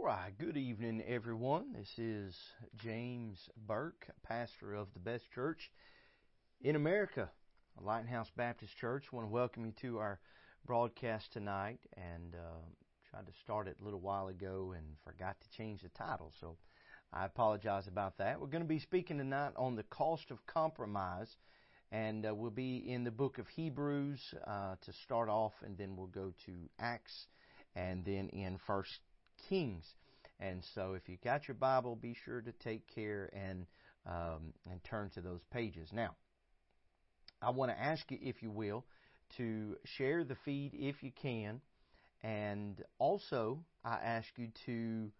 All right, good evening, everyone. This is James Burke, pastor of the best church in America, Lighthouse Baptist Church. I want to welcome you to our broadcast tonight and uh, tried to start it a little while ago and forgot to change the title, so I apologize about that. We're going to be speaking tonight on the cost of compromise, and uh, we'll be in the book of Hebrews uh, to start off, and then we'll go to Acts and then in First Kings. And so, if you got your Bible, be sure to take care and um, and turn to those pages. Now, I want to ask you, if you will, to share the feed if you can, and also I ask you to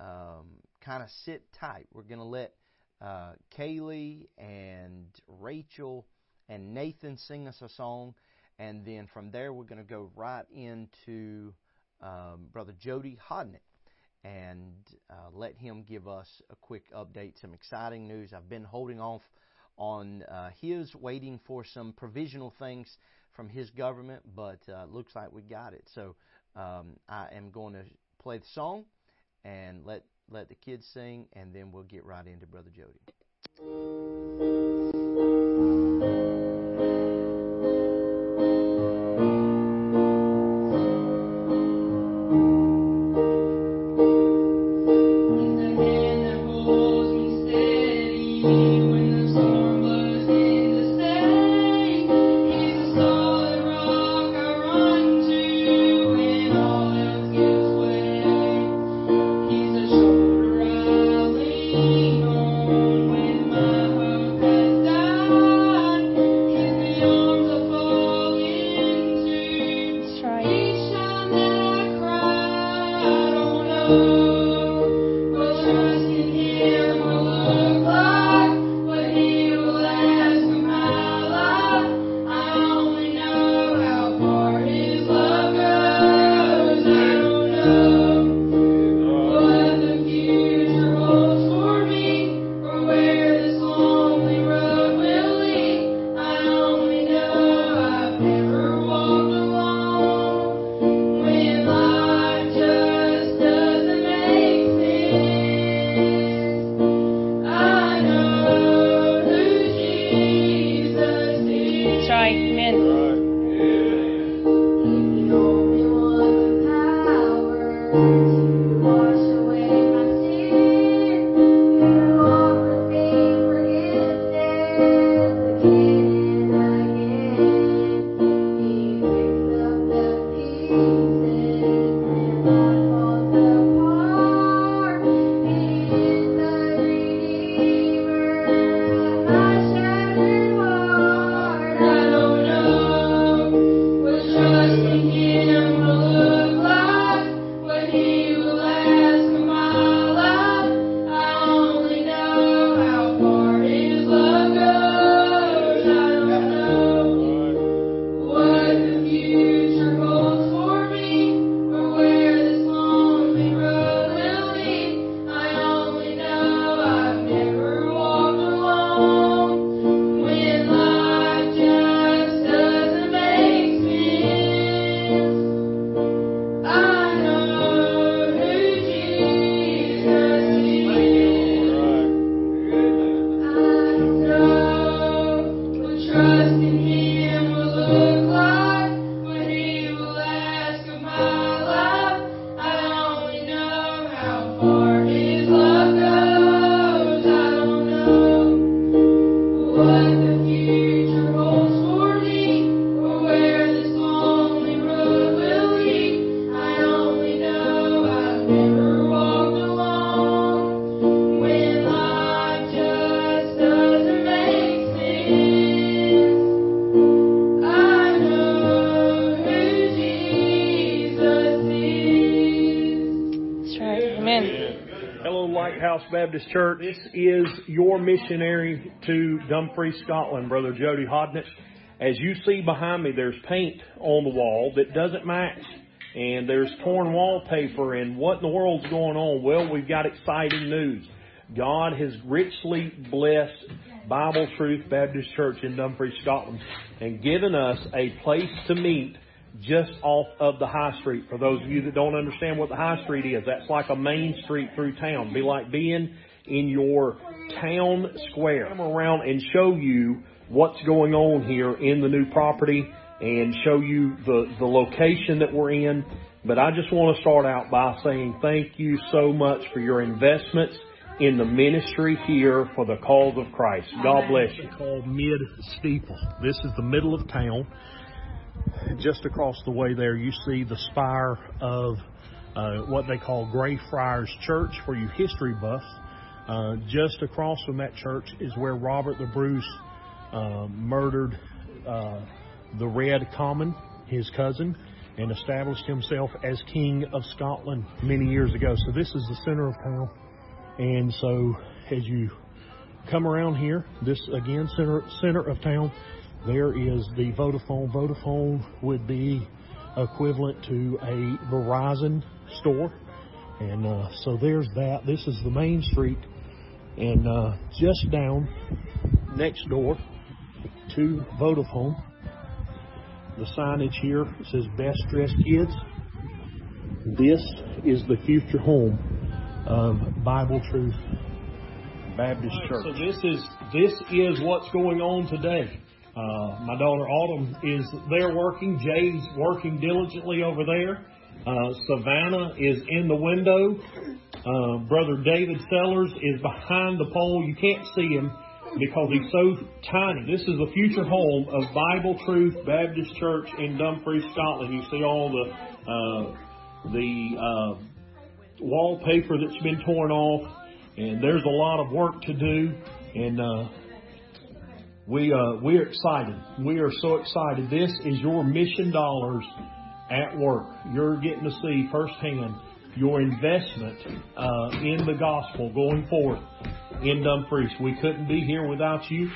um, kind of sit tight. We're going to let uh, Kaylee and Rachel and Nathan sing us a song, and then from there we're going to go right into um, Brother Jody Hodnett and uh, let him give us a quick update, some exciting news. I've been holding off on uh, his, waiting for some provisional things from his government, but uh, looks like we got it. So um, I am going to play the song and let let the kids sing, and then we'll get right into Brother Jody. Baptist Church. This is your missionary to Dumfries, Scotland, Brother Jody Hodnett. As you see behind me, there's paint on the wall that doesn't match. And there's torn wallpaper and what in the world's going on? Well, we've got exciting news. God has richly blessed Bible Truth Baptist Church in Dumfries, Scotland and given us a place to meet just off of the high street. For those of you that don't understand what the high street is, that's like a main street through town. Be like being in your town square. Come around and show you what's going on here in the new property and show you the, the location that we're in. But I just want to start out by saying thank you so much for your investments in the ministry here for the cause of Christ. God bless you. Called Mid Steeple. This is the middle of town. Just across the way there, you see the spire of uh, what they call Greyfriars Church for you history buffs. Uh, just across from that church is where Robert the Bruce uh, murdered uh, the Red Comyn, his cousin, and established himself as King of Scotland many years ago. So this is the center of town. And so as you come around here, this again, center, center of town, there is the Vodafone. Vodafone would be equivalent to a Verizon store. And uh, so there's that. This is the main street. And uh, just down next door to Vodafone, the signage here says Best Dressed Kids. This is the future home of Bible Truth Baptist Church. So this is this is what's going on today. Uh, my daughter Autumn is there working. Jay's working diligently over there. Uh, Savannah is in the window. Uh, Brother David Sellers is behind the pole. You can't see him because he's so tiny. This is the future home of Bible Truth Baptist Church in Dumfries, Scotland. You see all the uh, the uh, wallpaper that's been torn off, and there's a lot of work to do, and uh, we uh, we're excited. We are so excited. This is your mission dollars at work. You're getting to see firsthand your investment uh, in the gospel going forth in Dumfries. We couldn't be here without you.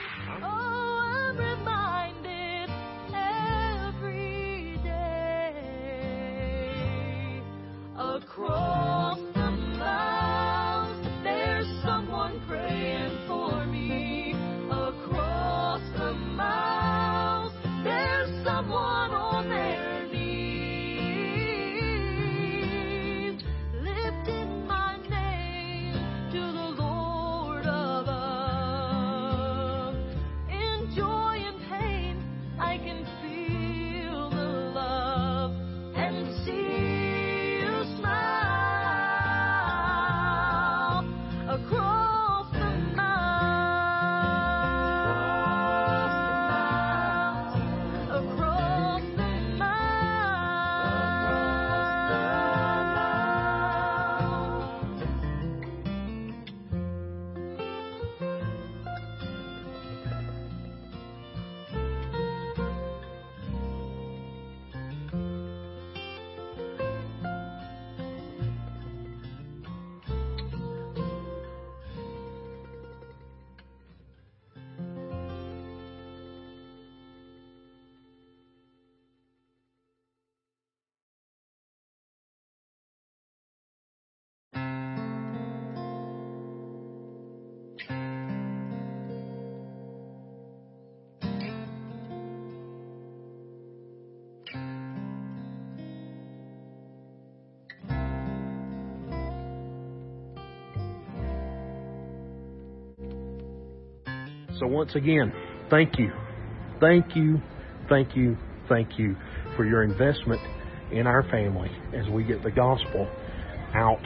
So once again, thank you. Thank you, thank you, thank you for your investment in our family as we get the gospel out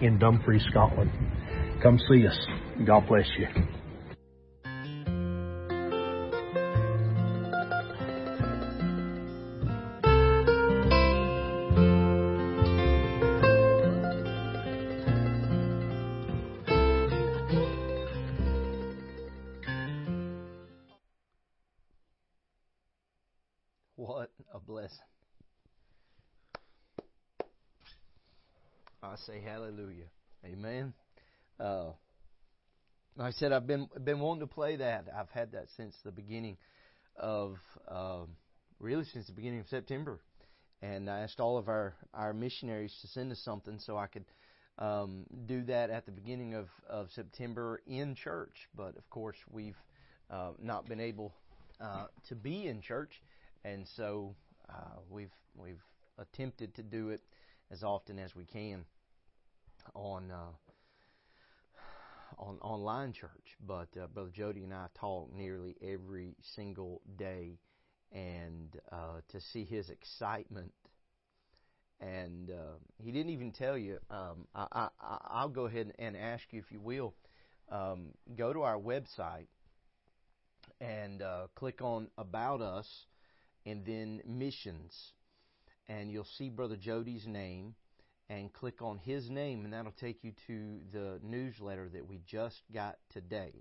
in Dumfries, Scotland. Come see us. God bless you. I've been been wanting to play that. I've had that since the beginning of um, really since the beginning of September, and I asked all of our our missionaries to send us something so I could um, do that at the beginning of of September in church. But of course, we've uh, not been able uh, to be in church, and so uh, we've we've attempted to do it as often as we can on uh, on online church, but uh, Brother Jody and I talk nearly every single day, and uh, to see his excitement, and uh, he didn't even tell you. Um, I, I, I'll go ahead and ask you if you will um, go to our website and uh, click on About Us, and then Missions, and you'll see Brother Jody's name and click on his name, and that'll take you to the newsletter that we just got today.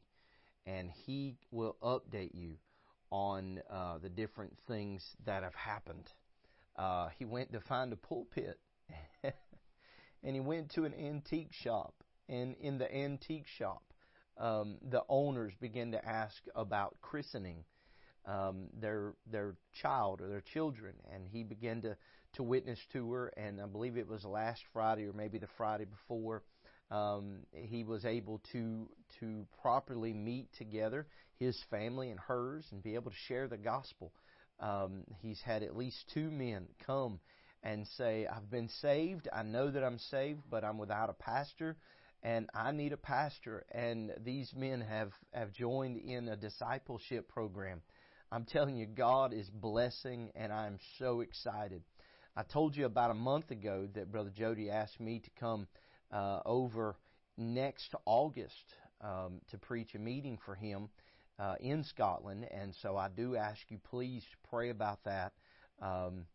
And he will update you on uh, the different things that have happened. Uh, he went to find a pulpit, and he went to an antique shop. And in the antique shop, um, the owners began to ask about christening um, their their child or their children, and he began to to witness to her, and I believe it was last Friday or maybe the Friday before. Um, he was able to to properly meet together his family and hers and be able to share the gospel. Um, he's had at least two men come and say, "I've been saved. I know that I'm saved, but I'm without a pastor." and I need a pastor. And these men have, have joined in a discipleship program. I'm telling you, God is blessing, and I'm so excited. I told you about a month ago that Brother Jody asked me to come uh, over next August um, to preach a meeting for him uh, in Scotland, and so I do ask you please pray about that. Um,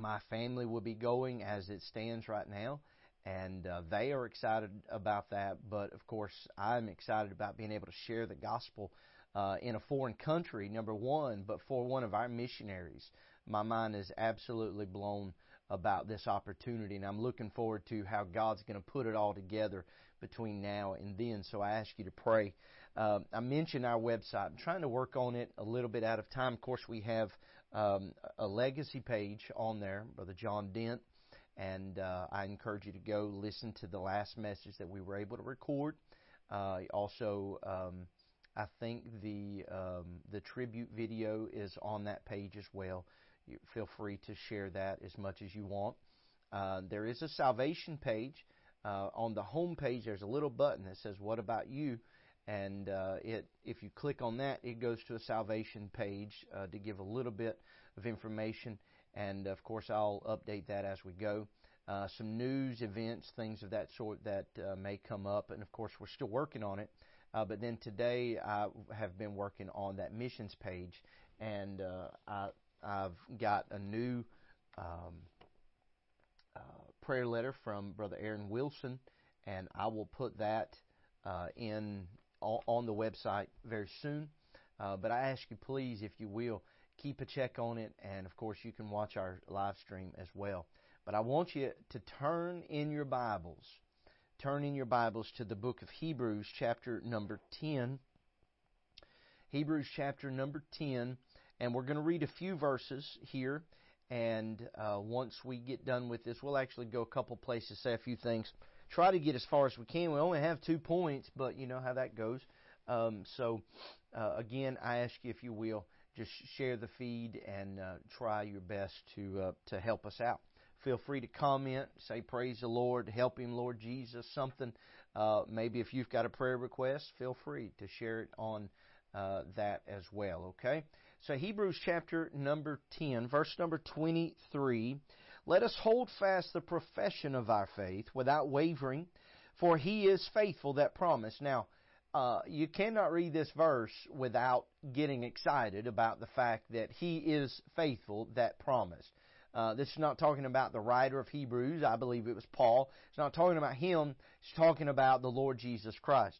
my family will be going as it stands right now, and uh, they are excited about that. But of course, I'm excited about being able to share the gospel uh, in a foreign country, number one, but for one of our missionaries my mind is absolutely blown about this opportunity, and I'm looking forward to how God's going to put it all together between now and then. So I ask you to pray. Um, I mentioned our website. I'm trying to work on it a little bit out of time. Of course, we have um, a legacy page on there, Brother John Dent, and uh, I encourage you to go listen to the last message that we were able to record. Uh, also, um, I think the um, the tribute video is on that page as well. You feel free to share that as much as you want. Uh, there is a salvation page. Uh, on the home page, there's a little button that says "What about you?" and uh, it if you click on that, it goes to a salvation page uh, to give a little bit of information. And of course, I'll update that as we go. Uh, some news, events, things of that sort that uh, may come up, and of course, we're still working on it. but then today, I have been working on that missions page, and I I've got a new um, uh, prayer letter from Brother Aaron Wilson, and I will put that uh, in on the website very soon. Uh, but I ask you, please, if you will, keep a check on it, and of course, you can watch our live stream as well. But I want you to turn in your Bibles, turn in your Bibles to the book of Hebrews, chapter number 10. Hebrews, chapter number 10. And we're going to read a few verses here. And uh, once we get done with this, we'll actually go a couple places, say a few things. Try to get as far as we can. We only have two points, but you know how that goes. Um, so, uh, again, I ask you, if you will, just share the feed and uh, try your best to uh, to help us out. Feel free to comment, say praise the Lord, help Him, Lord Jesus, something. Uh, maybe if you've got a prayer request, feel free to share it on uh, that as well. Okay. So, Hebrews chapter number 10, verse number 23. Let us hold fast the profession of our faith without wavering, for he is faithful that promised. Now, uh, you cannot read this verse without getting excited about the fact that he is faithful that promised. Uh, this is not talking about the writer of Hebrews. I believe it was Paul. It's not talking about him. It's talking about the Lord Jesus Christ.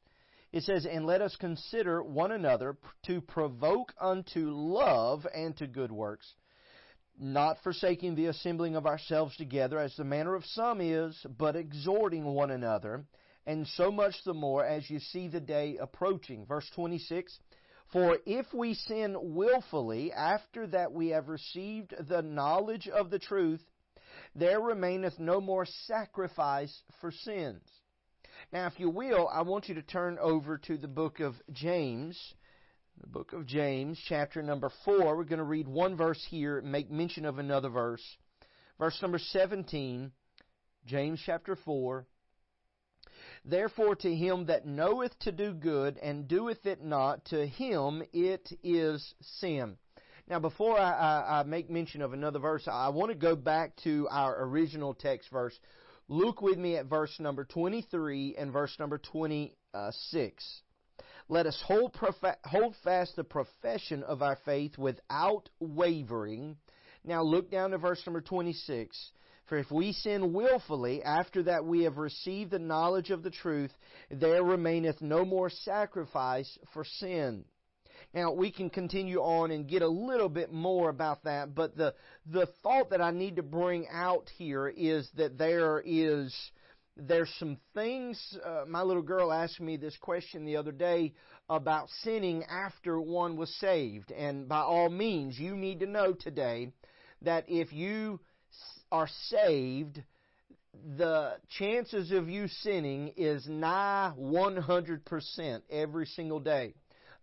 It says, And let us consider one another to provoke unto love and to good works, not forsaking the assembling of ourselves together, as the manner of some is, but exhorting one another, and so much the more as you see the day approaching. Verse 26. For if we sin wilfully after that we have received the knowledge of the truth, there remaineth no more sacrifice for sins now, if you will, I want you to turn over to the book of James, the book of James, chapter number 4. We're going to read one verse here and make mention of another verse. Verse number 17, James chapter 4. Therefore, to him that knoweth to do good and doeth it not, to him it is sin. Now, before I, I, I make mention of another verse, I want to go back to our original text verse. Look with me at verse number 23 and verse number 26. Let us hold, prof- hold fast the profession of our faith without wavering. Now look down to verse number 26. For if we sin wilfully after that we have received the knowledge of the truth, there remaineth no more sacrifice for sin. Now we can continue on and get a little bit more about that, but the the thought that I need to bring out here is that there is there's some things. Uh, my little girl asked me this question the other day about sinning after one was saved, and by all means, you need to know today that if you are saved, the chances of you sinning is nigh 100% every single day.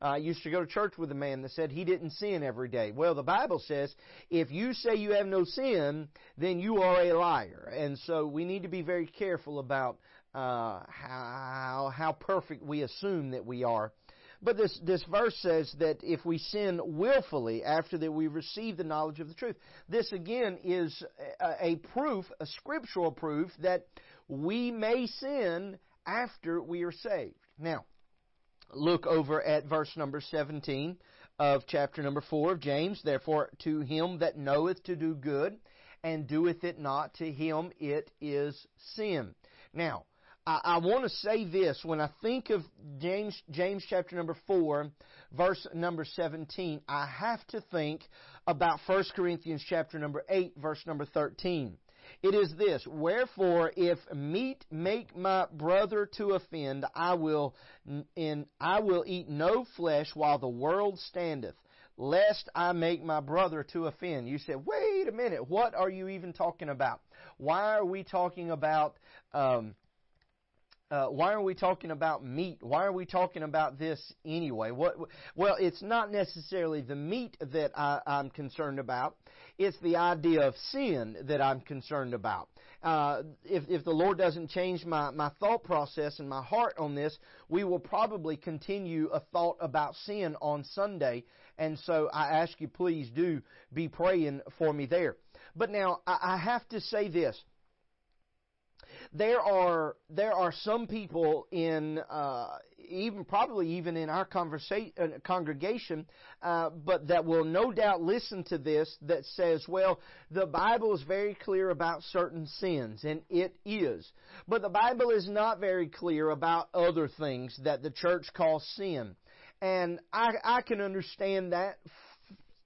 I used to go to church with a man that said he didn't sin every day. Well, the Bible says if you say you have no sin, then you are a liar. And so we need to be very careful about uh, how how perfect we assume that we are. But this, this verse says that if we sin willfully after that we receive the knowledge of the truth, this again is a, a proof, a scriptural proof that we may sin after we are saved. Now, look over at verse number 17 of chapter number 4 of James. Therefore, to him that knoweth to do good and doeth it not, to him it is sin. Now, I, I want to say this when I think of James, James chapter number 4, verse number 17, I have to think about 1 Corinthians chapter number 8, verse number 13. It is this, wherefore if meat make my brother to offend, I will, in, I will eat no flesh while the world standeth, lest I make my brother to offend. You said, wait a minute, what are you even talking about? Why are we talking about, um, uh, why are we talking about meat? Why are we talking about this anyway? What? Well, it's not necessarily the meat that I, am concerned about. It's the idea of sin that I'm concerned about. Uh, if, if the Lord doesn't change my, my thought process and my heart on this, we will probably continue a thought about sin on Sunday. And so I ask you, please do be praying for me there. But now I, I have to say this there are there are some people in uh, even probably even in our conversation uh, congregation, uh, but that will no doubt listen to this that says, well, the Bible is very clear about certain sins, and it is, but the Bible is not very clear about other things that the church calls sin. And I, I can understand that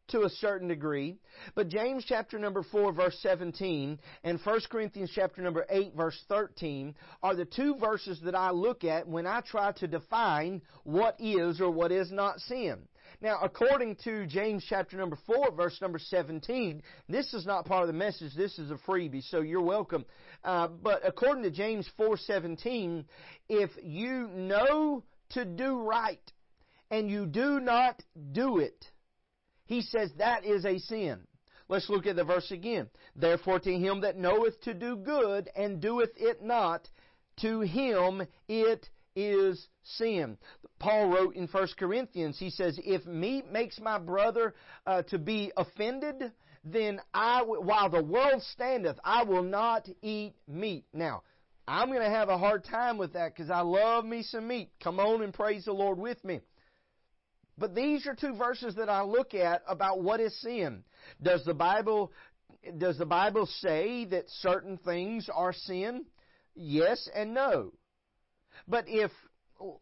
to a certain degree. But James chapter number 4 verse 17 and 1 Corinthians chapter number 8 verse 13 are the two verses that I look at when I try to define what is or what is not sin. Now, according to James chapter number 4 verse number 17, this is not part of the message, this is a freebie, so you're welcome. Uh, but according to James 4:17, if you know to do right and you do not do it, he says that is a sin. Let's look at the verse again. Therefore to him that knoweth to do good and doeth it not, to him it is sin. Paul wrote in 1 Corinthians, he says, if meat makes my brother uh, to be offended, then I, while the world standeth, I will not eat meat. Now, I'm going to have a hard time with that because I love me some meat. Come on and praise the Lord with me. But these are two verses that I look at about what is sin. Does the Bible does the Bible say that certain things are sin? Yes and no. But if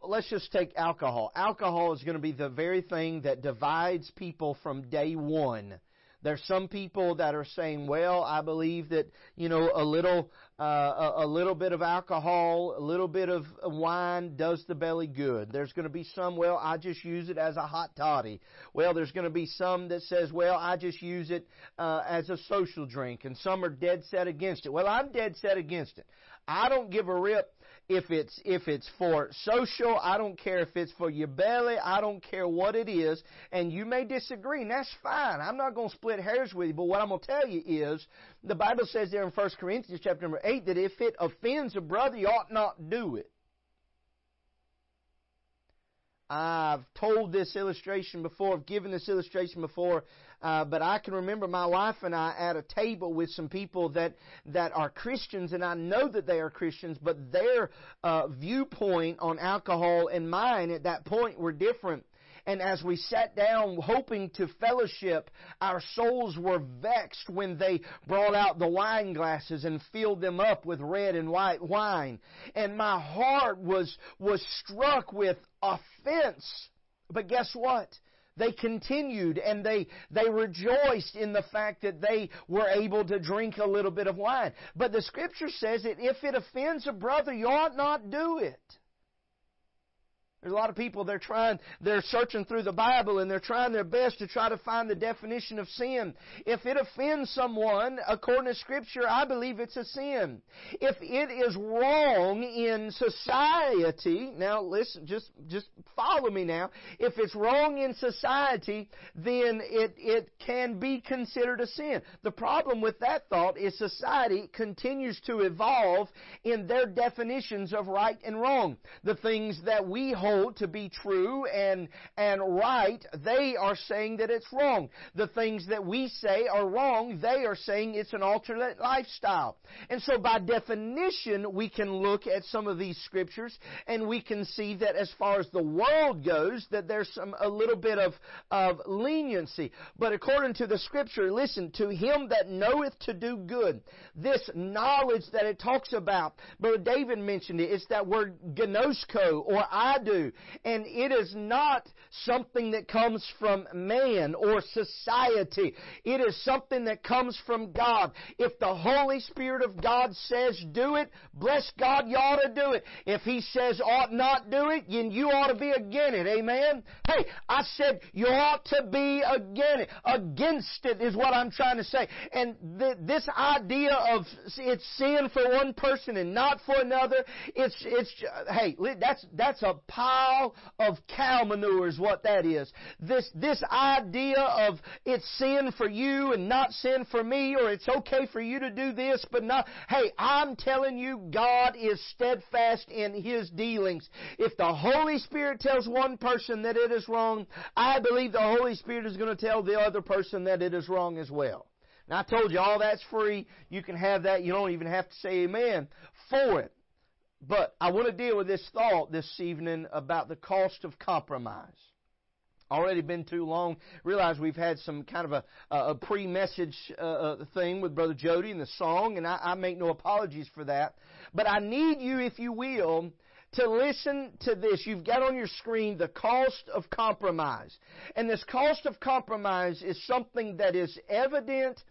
let's just take alcohol. Alcohol is going to be the very thing that divides people from day one. There's some people that are saying, well, I believe that, you know, a little, uh, a, little bit of alcohol, a little bit of wine does the belly good. There's going to be some, well, I just use it as a hot toddy. Well, there's going to be some that says, well, I just use it, uh, as a social drink. And some are dead set against it. Well, I'm dead set against it. I don't give a rip if it's if it's for social, I don't care if it's for your belly, I don't care what it is, and you may disagree, and that's fine. I'm not going to split hairs with you, but what I'm going to tell you is the Bible says there in 1 Corinthians chapter number 8 that if it offends a brother, you ought not do it. I've told this illustration before, I've given this illustration before, uh, but I can remember my wife and I at a table with some people that that are Christians, and I know that they are Christians, but their uh, viewpoint on alcohol and mine at that point were different. And as we sat down hoping to fellowship, our souls were vexed when they brought out the wine glasses and filled them up with red and white wine. And my heart was, was struck with offense. But guess what? They continued and they, they rejoiced in the fact that they were able to drink a little bit of wine. But the scripture says that if it offends a brother, you ought not do it. There's a lot of people they're trying they're searching through the Bible and they're trying their best to try to find the definition of sin. If it offends someone according to scripture, I believe it's a sin. If it is wrong in society, now listen, just just follow me now. If it's wrong in society, then it it can be considered a sin. The problem with that thought is society continues to evolve in their definitions of right and wrong. The things that we hold hold to be true and, and right, they are saying that it's wrong. The things that we say are wrong, they are saying it's an alternate lifestyle. And so by definition, we can look at some of these scriptures and we can see that as far as the world goes, that there's some, a little bit of, of leniency. But according to the scripture, listen, to him that knoweth to do good, this knowledge that it talks about, Brother David mentioned it, it's that word gnosko or I do and it is not something that comes from man or society. It is something that comes from God. If the Holy Spirit of God says do it, bless God, you ought to do it. If He says ought not do it, then you ought to be against it. Amen? Hey, I said you ought to be against it. Against it is what I'm trying to say. And th- this idea of it's sin for one person and not for another, it's, it's, hey, that's, that's a pile of cow manure is what that is. This, this idea of it's sin for you and not sin for me, or it's okay for you to do this, but not, hey, I'm telling you, God is steadfast in His dealings. If the Holy Spirit tells one person that it is wrong, I believe the Holy Spirit is going to tell the other person that it is wrong as well. Now I told you all that's free. You can have that. You don't even have to say amen for it. But I want to deal with this thought this evening about the cost of compromise. Already been too long. Realize we've had some kind of a, a pre-message uh, uh, thing with Brother Jody and the song, and I, I make no apologies for that. But I need you, if you will, to listen to this. You've got on your screen the cost of compromise. And this cost of compromise is something that is evident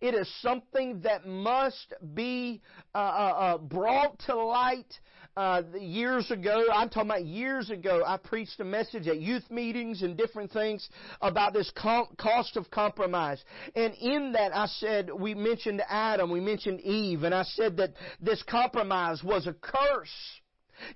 it is something that must be uh, uh, uh, brought to light. Uh, years ago, I'm talking about years ago, I preached a message at youth meetings and different things about this com- cost of compromise. And in that, I said, we mentioned Adam, we mentioned Eve, and I said that this compromise was a curse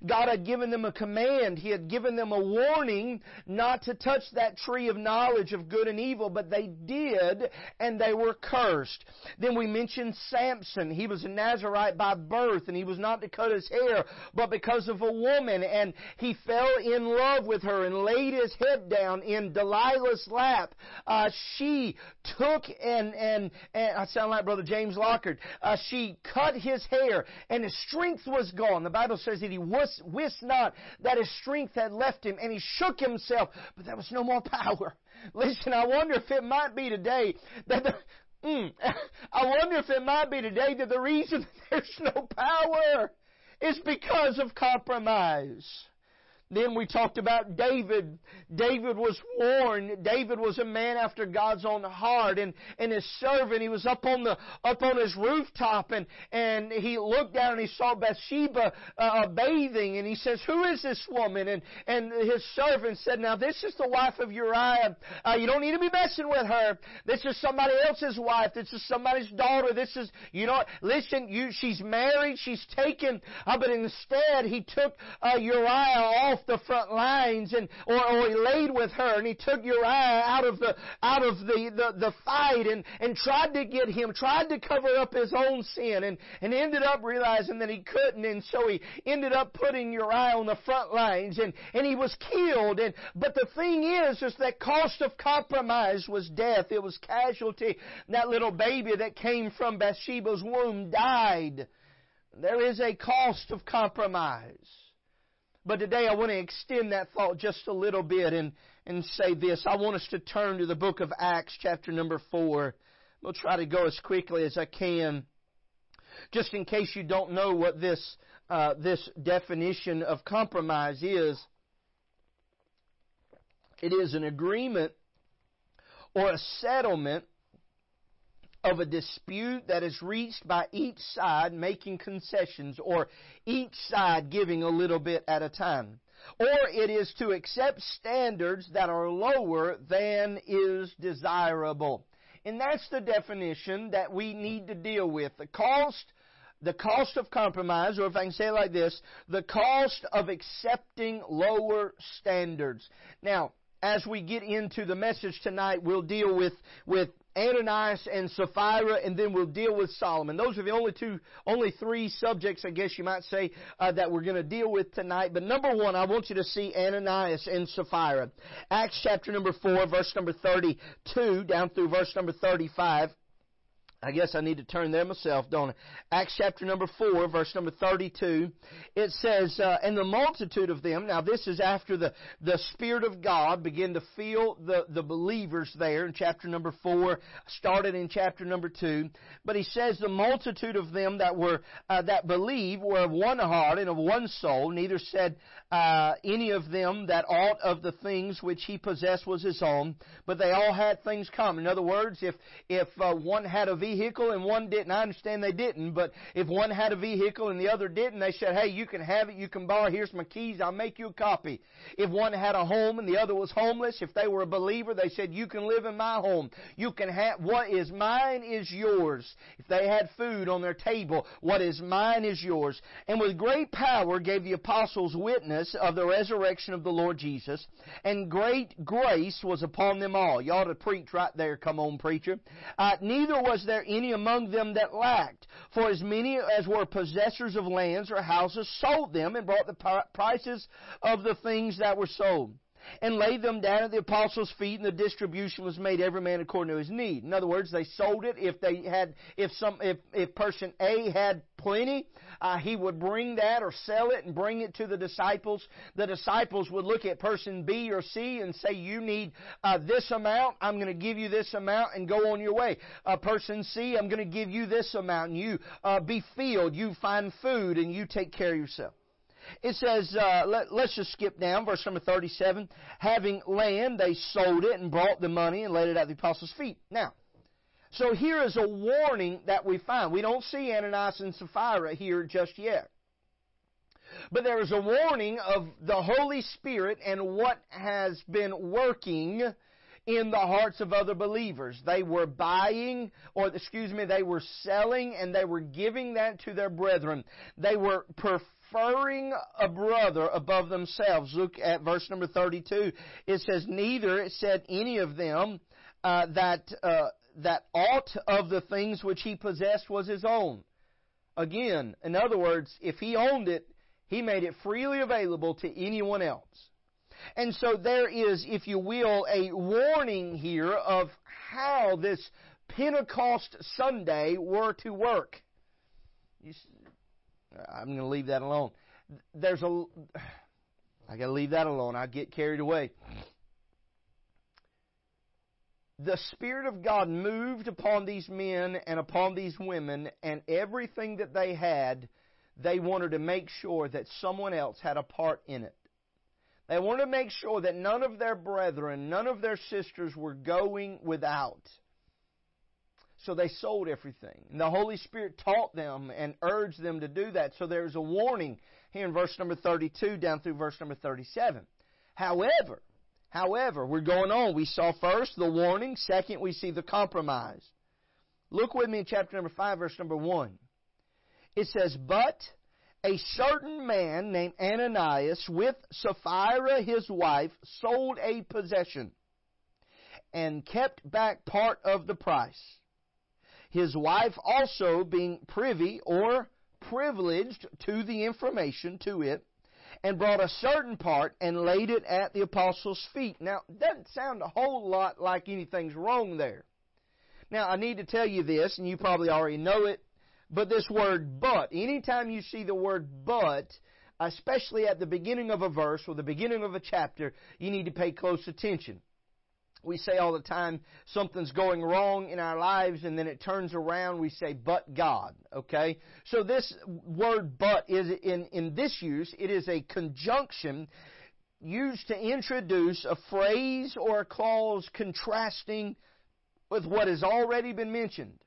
God had given them a command. He had given them a warning not to touch that tree of knowledge of good and evil, but they did, and they were cursed. Then we mentioned Samson. He was a Nazarite by birth, and he was not to cut his hair, but because of a woman, and he fell in love with her and laid his head down in Delilah's lap. Uh, she took and, and, and, I sound like Brother James Lockhart, uh, she cut his hair, and his strength was gone. The Bible says that he wist, wist not that his strength had left him, and he shook himself, but there was no more power. Listen, I wonder if it might be today that the, mm, I wonder if it might be today that the reason there's no power is because of compromise. Then we talked about David. David was warned. David was a man after God's own heart and, and his servant, he was up on the, up on his rooftop and, and he looked down and he saw Bathsheba uh, bathing and he says, who is this woman? And, and his servant said, now this is the wife of Uriah. Uh, you don't need to be messing with her. This is somebody else's wife. This is somebody's daughter. This is, you know, listen, you, she's married, she's taken, uh, but instead he took uh, Uriah off off the front lines and or, or he laid with her and he took Uriah out of the out of the, the, the fight and, and tried to get him, tried to cover up his own sin and, and ended up realizing that he couldn't and so he ended up putting Uriah on the front lines and, and he was killed and but the thing is is that cost of compromise was death. It was casualty. That little baby that came from Bathsheba's womb died. There is a cost of compromise. But today I want to extend that thought just a little bit and, and say this. I want us to turn to the book of Acts, chapter number 4. We'll try to go as quickly as I can. Just in case you don't know what this, uh, this definition of compromise is, it is an agreement or a settlement of a dispute that is reached by each side making concessions or each side giving a little bit at a time. Or it is to accept standards that are lower than is desirable. And that's the definition that we need to deal with. The cost the cost of compromise, or if I can say it like this, the cost of accepting lower standards. Now, as we get into the message tonight, we'll deal with, with Ananias and Sapphira, and then we'll deal with Solomon. Those are the only two, only three subjects, I guess you might say, uh, that we're going to deal with tonight. But number one, I want you to see Ananias and Sapphira. Acts chapter number four, verse number 32, down through verse number 35. I guess I need to turn there myself, don't I? Acts chapter number 4, verse number 32. It says, uh, And the multitude of them, now this is after the, the Spirit of God began to fill the, the believers there in chapter number 4, started in chapter number 2. But he says, The multitude of them that were, uh, that believed were of one heart and of one soul. Neither said uh, any of them that aught of the things which he possessed was his own, but they all had things common. In other words, if, if uh, one had a vehicle and one didn't. I understand they didn't, but if one had a vehicle and the other didn't, they said, hey, you can have it, you can borrow, here's my keys, I'll make you a copy. If one had a home and the other was homeless, if they were a believer, they said, you can live in my home. You can have, what is mine is yours. If they had food on their table, what is mine is yours. And with great power gave the apostles witness of the resurrection of the Lord Jesus, and great grace was upon them all. You ought to preach right there, come on preacher. Uh, neither was there there any among them that lacked. For as many as were possessors of lands or houses sold them and brought the prices of the things that were sold and laid them down at the apostles' feet, and the distribution was made every man according to his need. In other words, they sold it. If they had, if some, if, if person A had plenty, uh, he would bring that or sell it and bring it to the disciples. The disciples would look at person B or C and say, "You need uh, this amount. I'm going to give you this amount, and go on your way." Uh, person C, I'm going to give you this amount, and you uh, be filled. You find food, and you take care of yourself. It says, uh, let, us just skip down, verse number 37. Having land, they sold it and brought the money and laid it at the apostles' feet. Now, so here is a warning that we find. We don't see Ananias and Sapphira here just yet. But there is a warning of the Holy Spirit and what has been working in the hearts of other believers. They were buying, or excuse me, they were selling and they were giving that to their brethren. They were preferring a brother above themselves. Look at verse number 32. It says, Neither, it said, any of them uh, that, uh, that aught of the things which he possessed was his own. Again, in other words, if he owned it, he made it freely available to anyone else. And so there is, if you will, a warning here of how this Pentecost Sunday were to work. I'm going to leave that alone. There's a, I got to leave that alone. I get carried away. The Spirit of God moved upon these men and upon these women, and everything that they had, they wanted to make sure that someone else had a part in it. They wanted to make sure that none of their brethren, none of their sisters were going without. So they sold everything. And the Holy Spirit taught them and urged them to do that. So there's a warning here in verse number 32 down through verse number 37. However, however, we're going on. We saw first the warning. Second, we see the compromise. Look with me in chapter number 5, verse number 1. It says, But a certain man named Ananias with Sapphira his wife sold a possession and kept back part of the price. His wife also being privy or privileged to the information to it and brought a certain part and laid it at the apostles' feet. Now, it doesn't sound a whole lot like anything's wrong there. Now, I need to tell you this, and you probably already know it, but this word but, anytime you see the word but, especially at the beginning of a verse or the beginning of a chapter, you need to pay close attention. We say all the time something's going wrong in our lives and then it turns around, we say, but God. Okay? So this word but is in, in this use, it is a conjunction used to introduce a phrase or a clause contrasting with what has already been mentioned.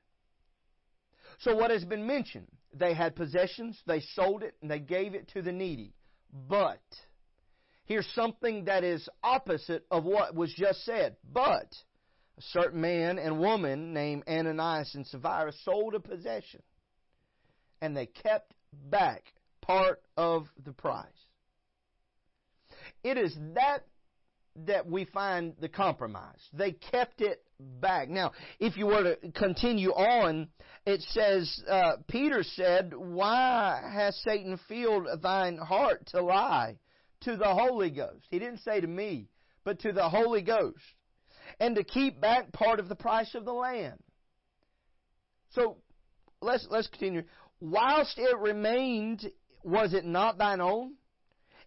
So what has been mentioned? They had possessions, they sold it, and they gave it to the needy. But, here's something that is opposite of what was just said. But, a certain man and woman named Ananias and Sapphira sold a possession, and they kept back part of the price. It is that that we find the compromise. They kept it back. Now, if you were to continue on, it says, uh, Peter said, Why has Satan filled thine heart to lie to the Holy Ghost? He didn't say to me, but to the Holy Ghost. And to keep back part of the price of the land. So, let's, let's continue. Whilst it remained, was it not thine own?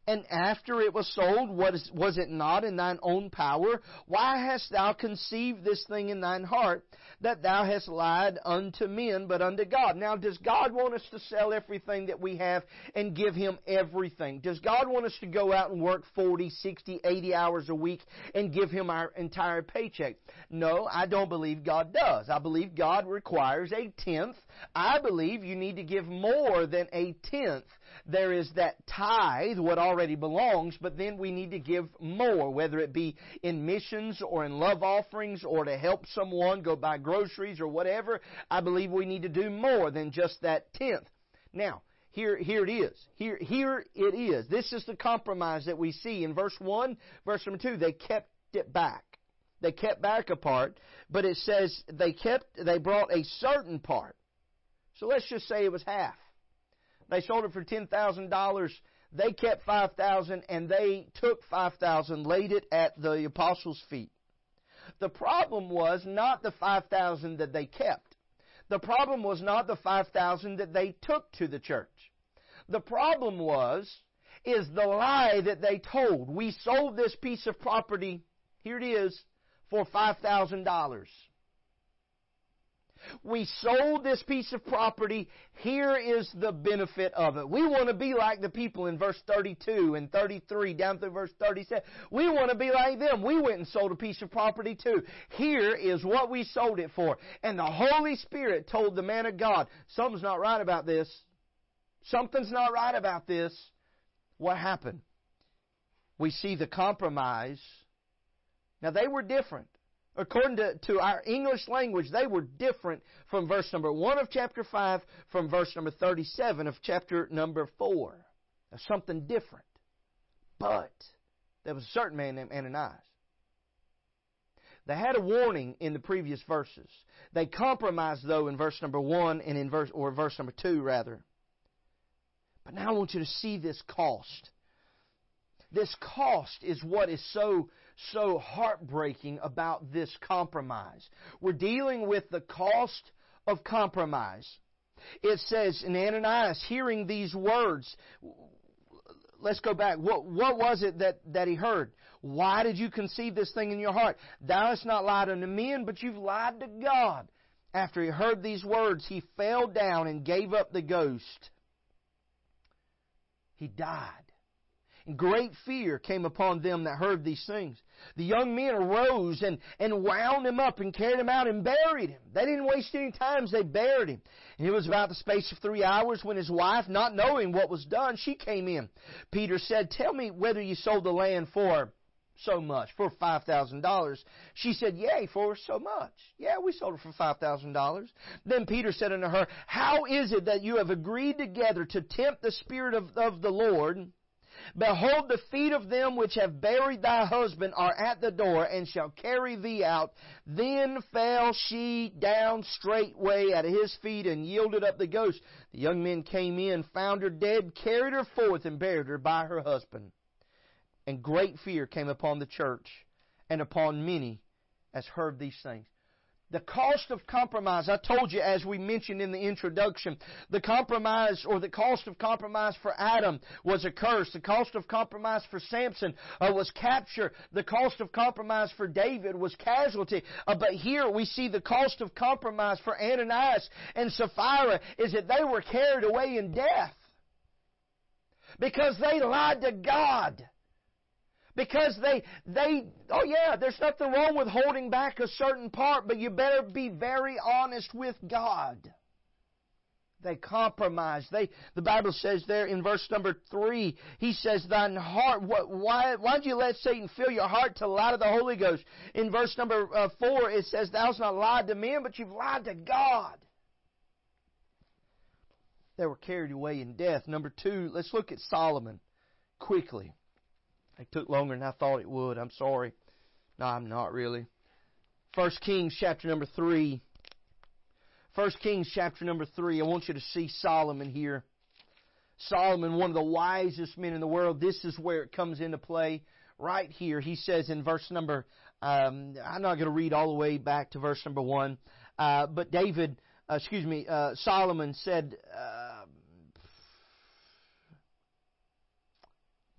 And after it was sold, was, was it not in thine own power? Why hast thou conceived this thing in thine heart, that thou hast lied unto men, but unto God? Now, does God want us to sell everything that we have and give Him everything? Does God want us to go out and work 40, 60, 80 hours a week and give Him our entire paycheck? No, I don't believe God does. I believe God requires a tenth. I believe you need to give more than a tenth there is that tithe, what already belongs, but then we need to give more, whether it be in missions or in love offerings or to help someone go buy groceries or whatever. I believe we need to do more than just that tenth. Now, here, here it is. Here, here it is. This is the compromise that we see in verse 1, verse number 2. They kept it back. They kept back a part, but it says they kept, they brought a certain part. So let's just say it was half. They sold it for $10,000. They kept 5000 and they took 5000 laid it at the apostles' feet. The problem was not the 5000 that they kept. The problem was not the 5000 that they took to the church. The problem was is the lie that they told. We sold this piece of property, here it is, for $5,000. We sold this piece of property. Here is the benefit of it. We want to be like the people in verse 32 and 33 down through verse 37. We want to be like them. We went and sold a piece of property too. Here is what we sold it for. And the Holy Spirit told the man of God, something's not right about this. Something's not right about this. What happened? We see the compromise. Now they were different according to, to our English language, they were different from verse number 1 of chapter 5 from verse number 37 of chapter number 4. There's something different. But there was a certain man named Ananias. They had a warning in the previous verses. They compromised though in verse number 1 and in verse or verse number 2 rather. But now I want you to see this cost. This cost is what is so so heartbreaking about this compromise. We're dealing with the cost of compromise. It says in Ananias, hearing these words, let's go back. What, what was it that, that he heard? Why did you conceive this thing in your heart? Thou hast not lied unto men, but you've lied to God. After he heard these words, he fell down and gave up the ghost. He died. And great fear came upon them that heard these things. The young men arose and, and wound him up and carried him out and buried him. They didn't waste any time, they buried him. And it was about the space of three hours when his wife, not knowing what was done, she came in. Peter said, Tell me whether you sold the land for so much, for $5,000. She said, Yea, for so much. Yeah, we sold it for $5,000. Then Peter said unto her, How is it that you have agreed together to tempt the Spirit of, of the Lord? Behold, the feet of them which have buried thy husband are at the door, and shall carry thee out. Then fell she down straightway at his feet, and yielded up the ghost. The young men came in, found her dead, carried her forth, and buried her by her husband and great fear came upon the church and upon many as heard these things. The cost of compromise, I told you as we mentioned in the introduction, the compromise or the cost of compromise for Adam was a curse. The cost of compromise for Samson uh, was capture. The cost of compromise for David was casualty. Uh, but here we see the cost of compromise for Ananias and Sapphira is that they were carried away in death. Because they lied to God because they they oh yeah there's nothing wrong with holding back a certain part but you better be very honest with God. They compromise. They the bible says there in verse number 3 he says thine heart what, why why'd you let satan fill your heart to lie to the holy ghost? In verse number uh, 4 it says thou's not lied to men but you've lied to god. They were carried away in death. Number 2 let's look at solomon quickly it took longer than I thought it would. I'm sorry. No, I'm not really. First Kings chapter number three. First Kings chapter number three. I want you to see Solomon here. Solomon, one of the wisest men in the world. This is where it comes into play. Right here, he says in verse number. Um, I'm not going to read all the way back to verse number one, uh, but David, uh, excuse me, uh, Solomon said. Uh,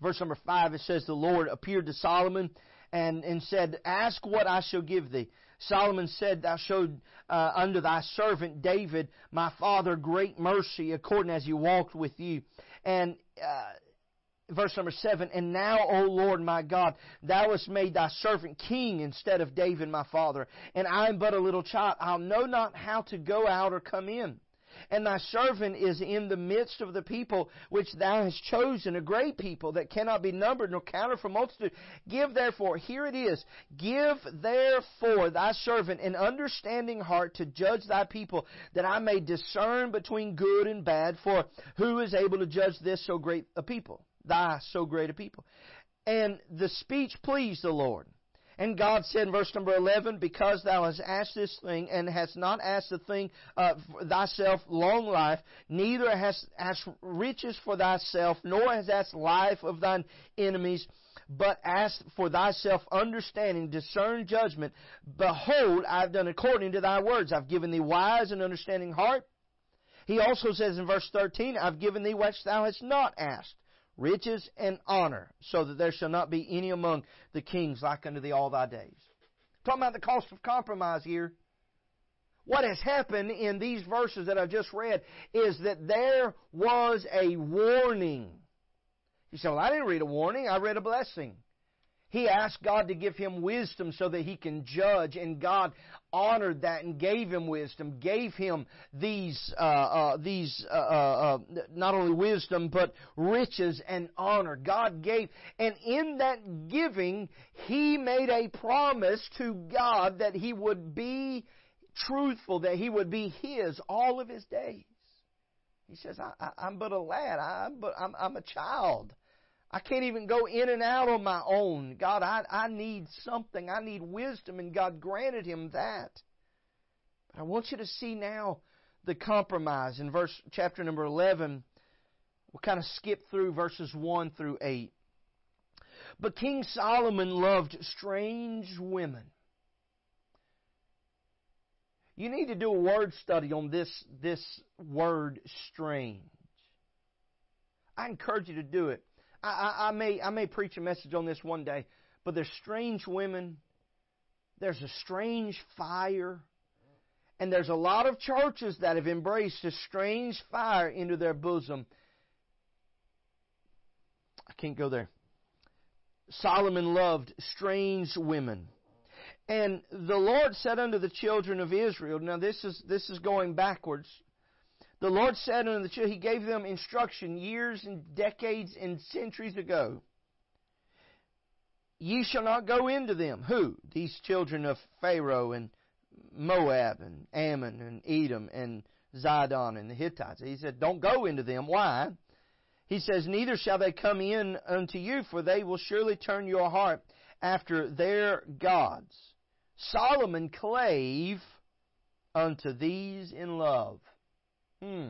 verse number 5, it says, The Lord appeared to Solomon and, and said, Ask what I shall give thee. Solomon said, Thou showed uh, unto thy servant David, my father, great mercy, according as he walked with you. And uh, verse number 7, And now, O Lord my God, thou hast made thy servant king instead of David my father. And I am but a little child. I'll know not how to go out or come in. And thy servant is in the midst of the people which thou hast chosen, a great people that cannot be numbered nor counted for multitude. Give therefore, here it is, give therefore thy servant an understanding heart to judge thy people, that I may discern between good and bad, for who is able to judge this so great a people? Thy so great a people. And the speech pleased the Lord. And God said in verse number 11, Because thou hast asked this thing, and hast not asked the thing uh, thyself long life, neither hast asked riches for thyself, nor hast asked life of thine enemies, but asked for thyself understanding, discern judgment. Behold, I have done according to thy words. I've given thee wise and understanding heart. He also says in verse 13, I've given thee which thou hast not asked riches and honor, so that there shall not be any among the kings like unto thee all thy days. Talking about the cost of compromise here. What has happened in these verses that I've just read is that there was a warning. You say, well, I didn't read a warning, I read a blessing. He asked God to give him wisdom so that he can judge, and God honored that and gave him wisdom, gave him these, uh, uh, these uh, uh, uh, not only wisdom but riches and honor. God gave, and in that giving, he made a promise to God that he would be truthful, that he would be his all of his days. He says, I, am but a lad. I'm, but, I'm, I'm a child. I can't even go in and out on my own. God, I, I need something. I need wisdom, and God granted him that. But I want you to see now the compromise in verse chapter number 11. We'll kind of skip through verses 1 through 8. But King Solomon loved strange women. You need to do a word study on this, this word strange. I encourage you to do it. I, I, I, may I may preach a message on this one day, but there's strange women, there's a strange fire, and there's a lot of churches that have embraced a strange fire into their bosom. I can't go there. Solomon loved strange women. And the Lord said unto the children of Israel, now this is, this is going backwards. The Lord said unto the children, He gave them instruction years and decades and centuries ago. Ye shall not go into them. Who? These children of Pharaoh and Moab and Ammon and Edom and Zidon and the Hittites. He said, Don't go into them. Why? He says, Neither shall they come in unto you, for they will surely turn your heart after their gods. Solomon clave unto these in love. Hmm.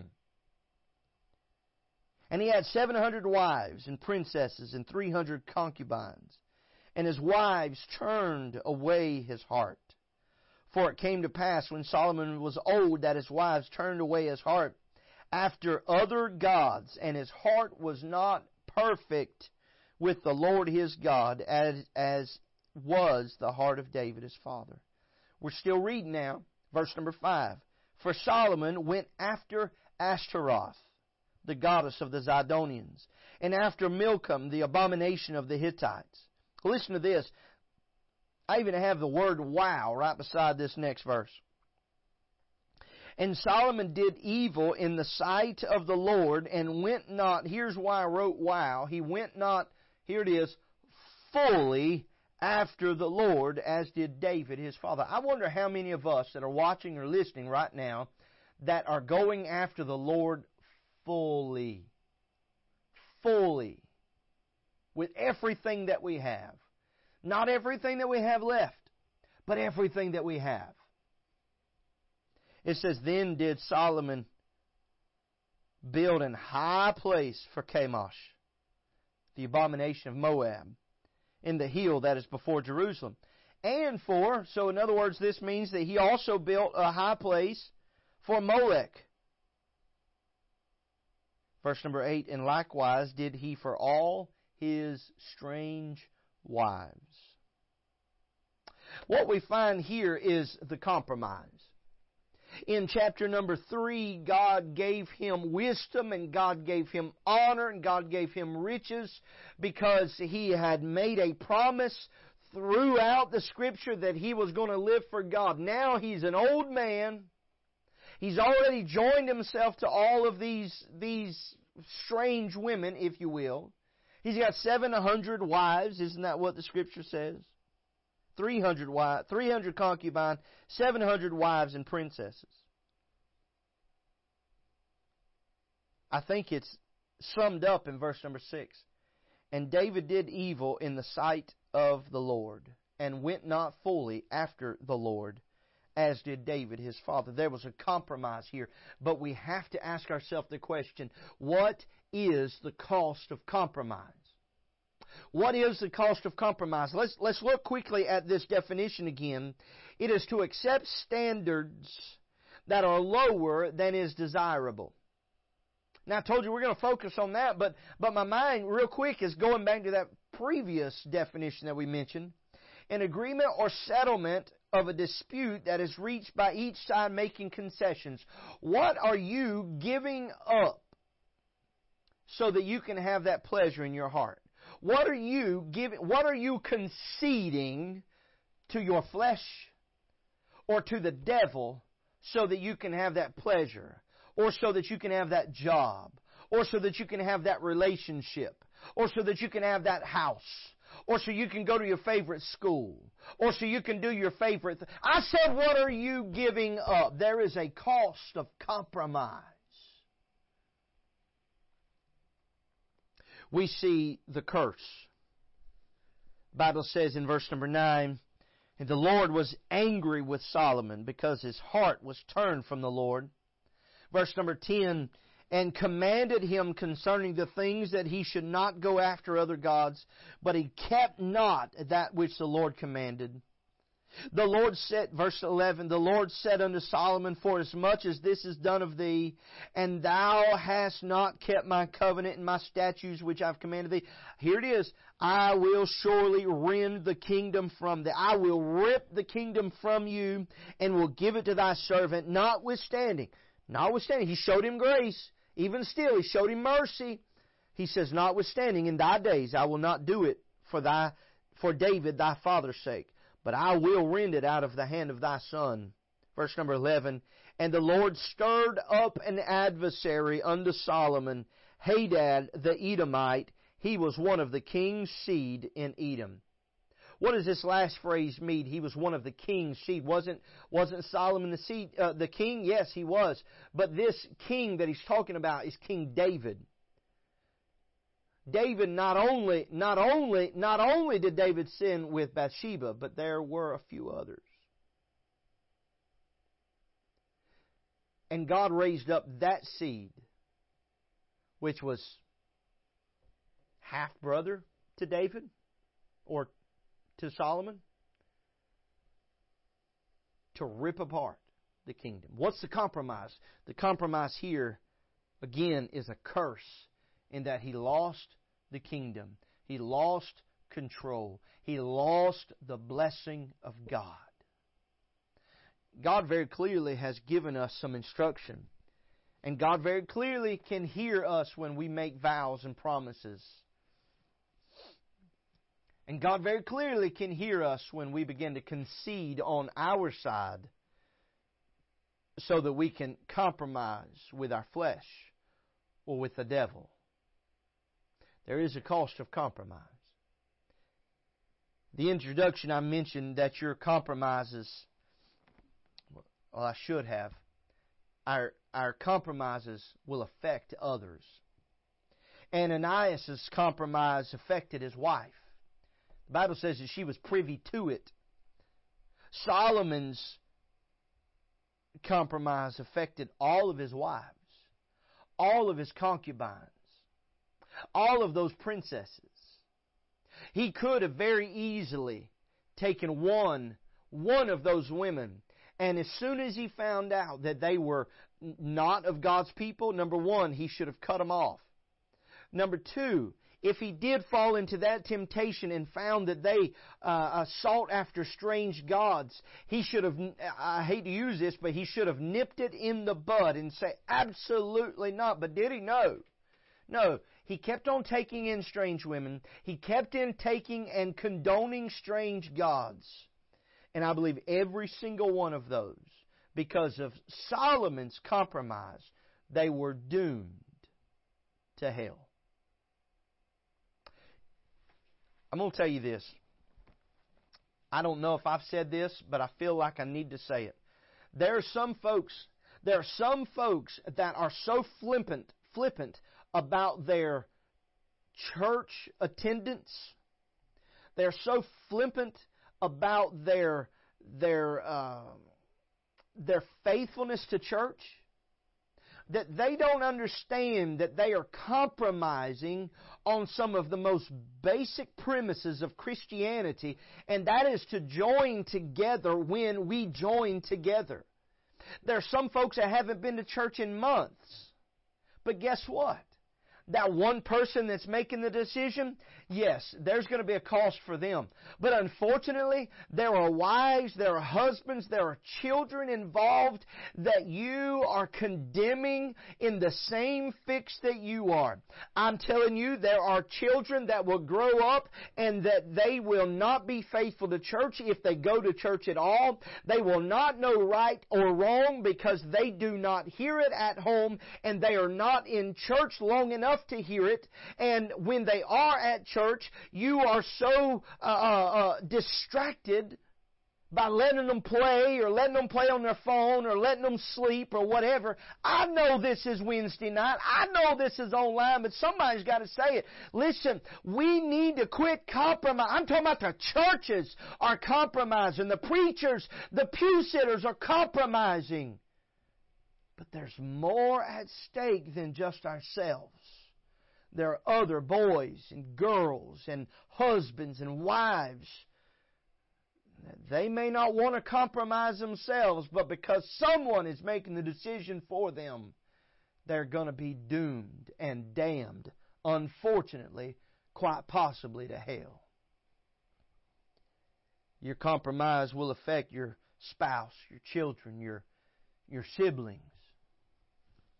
And he had seven hundred wives and princesses and three hundred concubines. And his wives turned away his heart. For it came to pass when Solomon was old that his wives turned away his heart after other gods, and his heart was not perfect with the Lord his God as, as was the heart of David his father. We're still reading now, verse number 5. For Solomon went after Ashtaroth, the goddess of the Zidonians, and after Milcom, the abomination of the Hittites. Listen to this. I even have the word wow right beside this next verse. And Solomon did evil in the sight of the Lord and went not, here's why I wrote wow, he went not, here it is, fully after the Lord as did David his father. I wonder how many of us that are watching or listening right now that are going after the Lord fully. Fully. With everything that we have. Not everything that we have left, but everything that we have. It says, Then did Solomon build an high place for Chemosh, the abomination of Moab in the hill that is before Jerusalem. And for, so in other words, this means that he also built a high place for Molech. Verse number 8, and likewise did he for all his strange wives. What we find here is the compromise. In chapter number 3, God gave him wisdom and God gave him honor and God gave him riches because he had made a promise throughout the scripture that he was going to live for God. Now he's an old man. He's already joined himself to all of these, these strange women, if you will. He's got 700 wives, isn't that what the scripture says? 300 wives, 300 concubines, 700 wives and princesses. I think it's summed up in verse number 6. And David did evil in the sight of the Lord, and went not fully after the Lord, as did David his father. There was a compromise here, but we have to ask ourselves the question, what is the cost of compromise? What is the cost of compromise? Let's, let's look quickly at this definition again. It is to accept standards that are lower than is desirable. Now I told you we're going to focus on that, but, but my mind real quick is going back to that previous definition that we mentioned. An agreement or settlement of a dispute that is reached by each side making concessions. What are you giving up so that you can have that pleasure in your heart? What are you giving, what are you conceding to your flesh or to the devil so that you can have that pleasure or so that you can have that job or so that you can have that relationship or so that you can have that house or so you can go to your favorite school, or so you can do your favorite. Th- I said, what are you giving up? There is a cost of compromise. We see the curse. The Bible says in verse number 9, and the Lord was angry with Solomon because his heart was turned from the Lord. Verse number 10, and commanded him concerning the things that he should not go after other gods, but he kept not that which the Lord commanded. The Lord said, verse 11, the Lord said unto Solomon, For as much as this is done of thee, and thou hast not kept my covenant and my statutes which I've commanded thee, here it is, I will surely rend the kingdom from thee. I will rip the kingdom from you and will give it to thy servant, notwithstanding. Notwithstanding, he showed him grace. Even still, he showed him mercy. He says, Notwithstanding, in thy days I will not do it for thy for David thy father's sake, but I will rend it out of the hand of thy son. Verse number 11, And the Lord stirred up an adversary unto Solomon, Hadad the Edomite. He was one of the king's seed in Edom. What does this last phrase mean? He was one of the king's seed. Wasn't wasn't Solomon the seed uh, the king? Yes, he was. But this king that he's talking about is King David. David not only not only not only did David sin with Bathsheba, but there were a few others. And God raised up that seed, which was half brother to David, or to Solomon, to rip apart the kingdom. What's the compromise? The compromise here, again, is a curse in that he lost the kingdom. He lost control. He lost the blessing of God. God very clearly has given us some instruction. And God very clearly can hear us when we make vows and promises. And God very clearly can hear us when we begin to concede on our side so that we can compromise with our flesh or with the devil. There is a cost of compromise. The introduction I mentioned that your compromises, well, I should have, our, our compromises will affect others. Ananias' compromise affected his wife. The Bible says that she was privy to it. Solomon's compromise affected all of his wives, all of his concubines all of those princesses. He could have very easily taken one, one of those women, and as soon as he found out that they were not of God's people, number one, he should have cut them off. Number two, if he did fall into that temptation and found that they uh, uh, sought after strange gods, he should have, I hate to use this, but he should have nipped it in the bud and say, absolutely not. But did he? No. No. He kept on taking in strange women. He kept in taking and condoning strange gods. And I believe every single one of those, because of Solomon's compromise, they were doomed to hell. I'm going to tell you this. I don't know if I've said this, but I feel like I need to say it. There are some folks, there are some folks that are so flippant, flippant about their church attendance. They're so flippant about their their uh, their faithfulness to church that they don't understand that they are compromising on some of the most basic premises of Christianity, and that is to join together when we join together. There are some folks that haven't been to church in months, but guess what? That one person that's making the decision, yes, there's going to be a cost for them. But unfortunately, there are wives, there are husbands, there are children involved that you are condemning in the same fix that you are. I'm telling you, there are children that will grow up and that they will not be faithful to church if they go to church at all. They will not know right or wrong because they do not hear it at home and they are not in church long enough to hear it, and when they are at church, you are so uh, uh, uh, distracted by letting them play or letting them play on their phone or letting them sleep or whatever. I know this is Wednesday night. I know this is online, but somebody's got to say it. Listen, we need to quit compromise. I'm talking about the churches are compromising. The preachers, the pew sitters are compromising. But there's more at stake than just ourselves there are other boys and girls and husbands and wives. They may not want to compromise themselves, but because someone is making the decision for them, they're going to be doomed and damned, unfortunately, quite possibly to hell. Your compromise will affect your spouse, your children, your, your siblings,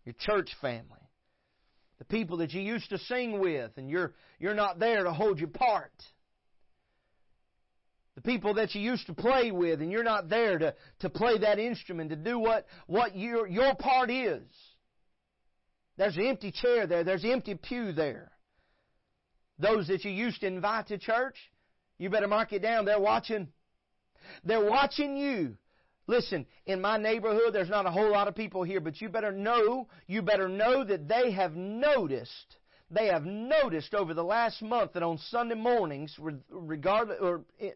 your church family the people that you used to sing with, and you're, you're not there to hold your part. The people that you used to play with and you're not there to, to play that instrument, to do what, what your, your part is. There's an empty chair there. There's an empty pew there. Those that you used to invite to church, you better mark it down. They're watching. They're watching you. Listen, in my neighborhood, there's not a whole lot of people here, but you better know, you better know that they have noticed, they have noticed over the last month that on Sunday mornings, regardless, or eh,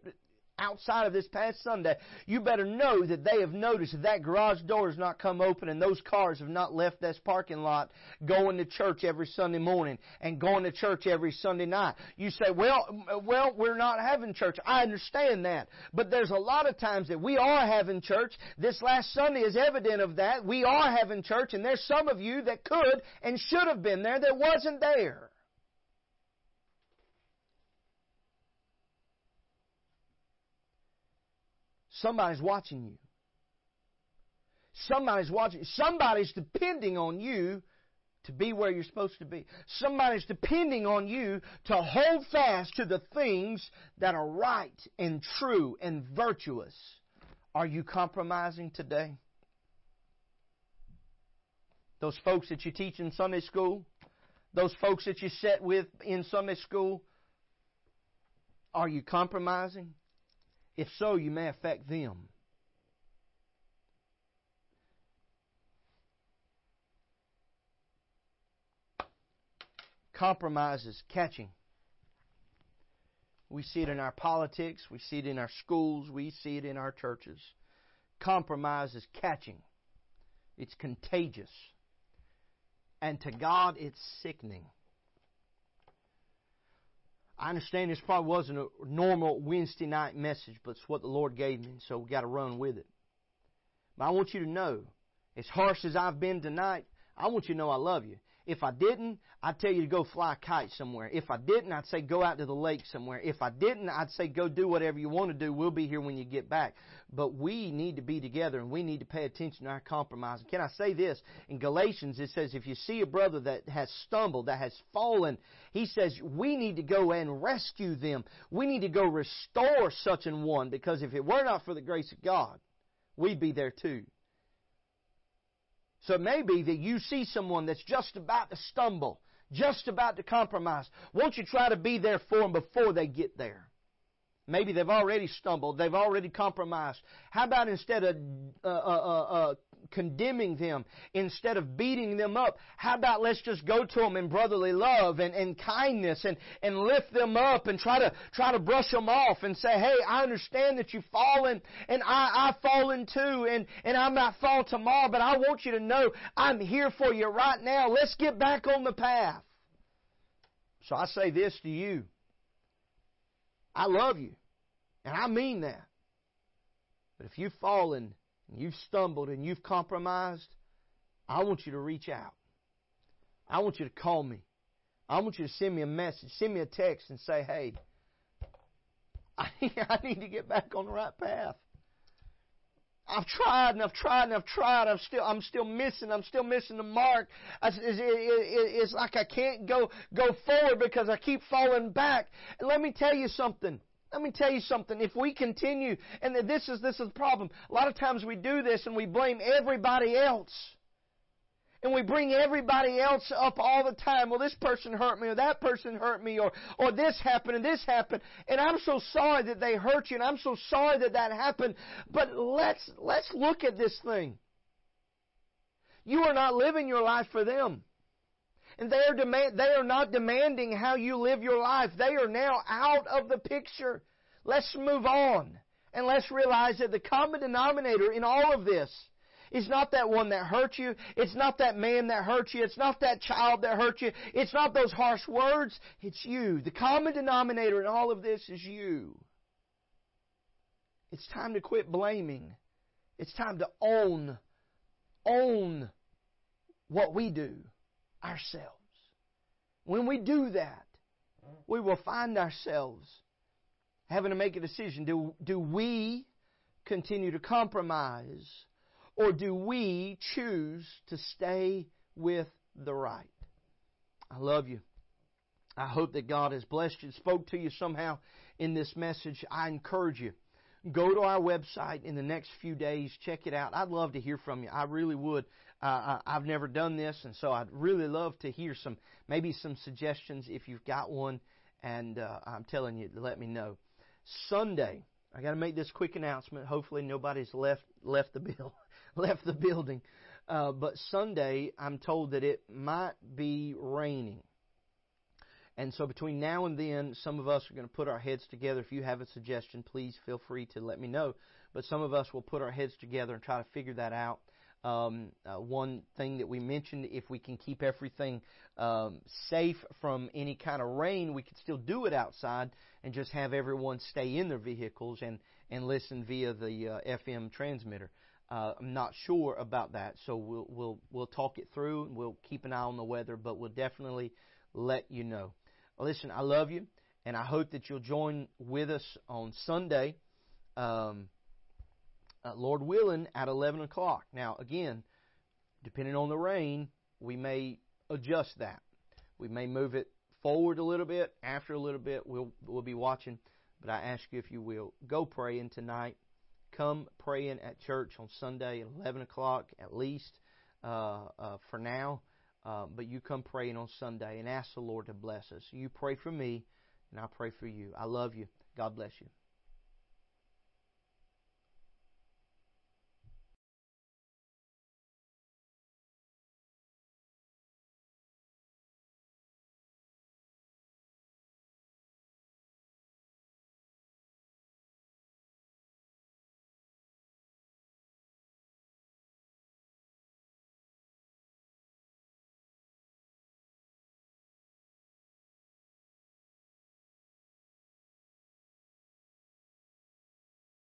outside of this past Sunday, you better know that they have noticed that, that garage door has not come open and those cars have not left this parking lot going to church every Sunday morning and going to church every Sunday night. You say, well, well, we're not having church. I understand that. But there's a lot of times that we are having church. This last Sunday is evident of that. We are having church and there's some of you that could and should have been there that wasn't there. Somebody's watching you. Somebody's watching. Somebody's depending on you to be where you're supposed to be. Somebody's depending on you to hold fast to the things that are right and true and virtuous. Are you compromising today? Those folks that you teach in Sunday school, those folks that you sit with in Sunday school, are you compromising? If so, you may affect them. Compromise is catching. We see it in our politics, we see it in our schools, we see it in our churches. Compromise is catching. It's contagious. And to God, it's sickening. I understand this probably wasn't a normal Wednesday night message, but it's what the Lord gave me, so we got to run with it. But I want you to know, as harsh as I've been tonight, I want you to know I love you. If I didn't, I'd tell you to go fly a kite somewhere. If I didn't, I'd say go out to the lake somewhere. If I didn't, I'd say go do whatever you want to do. We'll be here when you get back. But we need to be together and we need to pay attention to our compromise. can I say this? In Galatians, it says if you see a brother that has stumbled, that has fallen, he says we need to go and rescue them. We need to go restore such an one because if it were not for the grace of God, we'd be there too. So it may be that you see someone that's just about to stumble, just about to compromise. Won't you try to be there for them before they get there? Maybe they've already stumbled, they've already compromised. How about instead of uh, uh, uh, uh condemning them, instead of beating them up, how about let's just go to them in brotherly love and, and kindness and, and lift them up and try to try to brush them off and say, hey, I understand that you've fallen and I, I've fallen too and, and I might fall tomorrow, but I want you to know I'm here for you right now. Let's get back on the path. So I say this to you. I love you. And I mean that. But if you've fallen and you've stumbled and you've compromised, I want you to reach out. I want you to call me. I want you to send me a message, send me a text and say, hey, I need to get back on the right path. I've tried and I've tried and I've tried. I'm still, I'm still missing. I'm still missing the mark. It's like I can't go, go forward because I keep falling back. And let me tell you something. Let me tell you something. If we continue, and this is, this is the problem. A lot of times we do this and we blame everybody else. And we bring everybody else up all the time. Well, this person hurt me, or that person hurt me, or, or this happened, and this happened. And I'm so sorry that they hurt you, and I'm so sorry that that happened. But let's, let's look at this thing. You are not living your life for them. And they are, demand, they are not demanding how you live your life. They are now out of the picture. Let's move on. And let's realize that the common denominator in all of this is not that one that hurt you. It's not that man that hurt you. It's not that child that hurt you. It's not those harsh words. It's you. The common denominator in all of this is you. It's time to quit blaming. It's time to own, own what we do ourselves. When we do that, we will find ourselves having to make a decision. Do, do we continue to compromise or do we choose to stay with the right? I love you. I hope that God has blessed you, spoke to you somehow in this message, I encourage you. Go to our website in the next few days. Check it out. I'd love to hear from you. I really would. Uh, I've never done this, and so I'd really love to hear some, maybe some suggestions if you've got one. And uh, I'm telling you, let me know. Sunday, I got to make this quick announcement. Hopefully, nobody's left left the bill left the building. Uh, but Sunday, I'm told that it might be raining. And so between now and then, some of us are going to put our heads together. If you have a suggestion, please feel free to let me know. But some of us will put our heads together and try to figure that out. Um, uh, one thing that we mentioned, if we can keep everything um, safe from any kind of rain, we could still do it outside and just have everyone stay in their vehicles and, and listen via the uh, FM transmitter. Uh, I'm not sure about that, so we'll we'll we'll talk it through and we'll keep an eye on the weather, but we'll definitely let you know. Listen, I love you, and I hope that you'll join with us on Sunday, um, uh, Lord willing, at 11 o'clock. Now, again, depending on the rain, we may adjust that. We may move it forward a little bit. After a little bit, we'll we'll be watching. But I ask you if you will go praying tonight come praying at church on Sunday at 11 o'clock at least uh, uh, for now. Uh, but you come praying on Sunday and ask the Lord to bless us. You pray for me, and I pray for you. I love you. God bless you.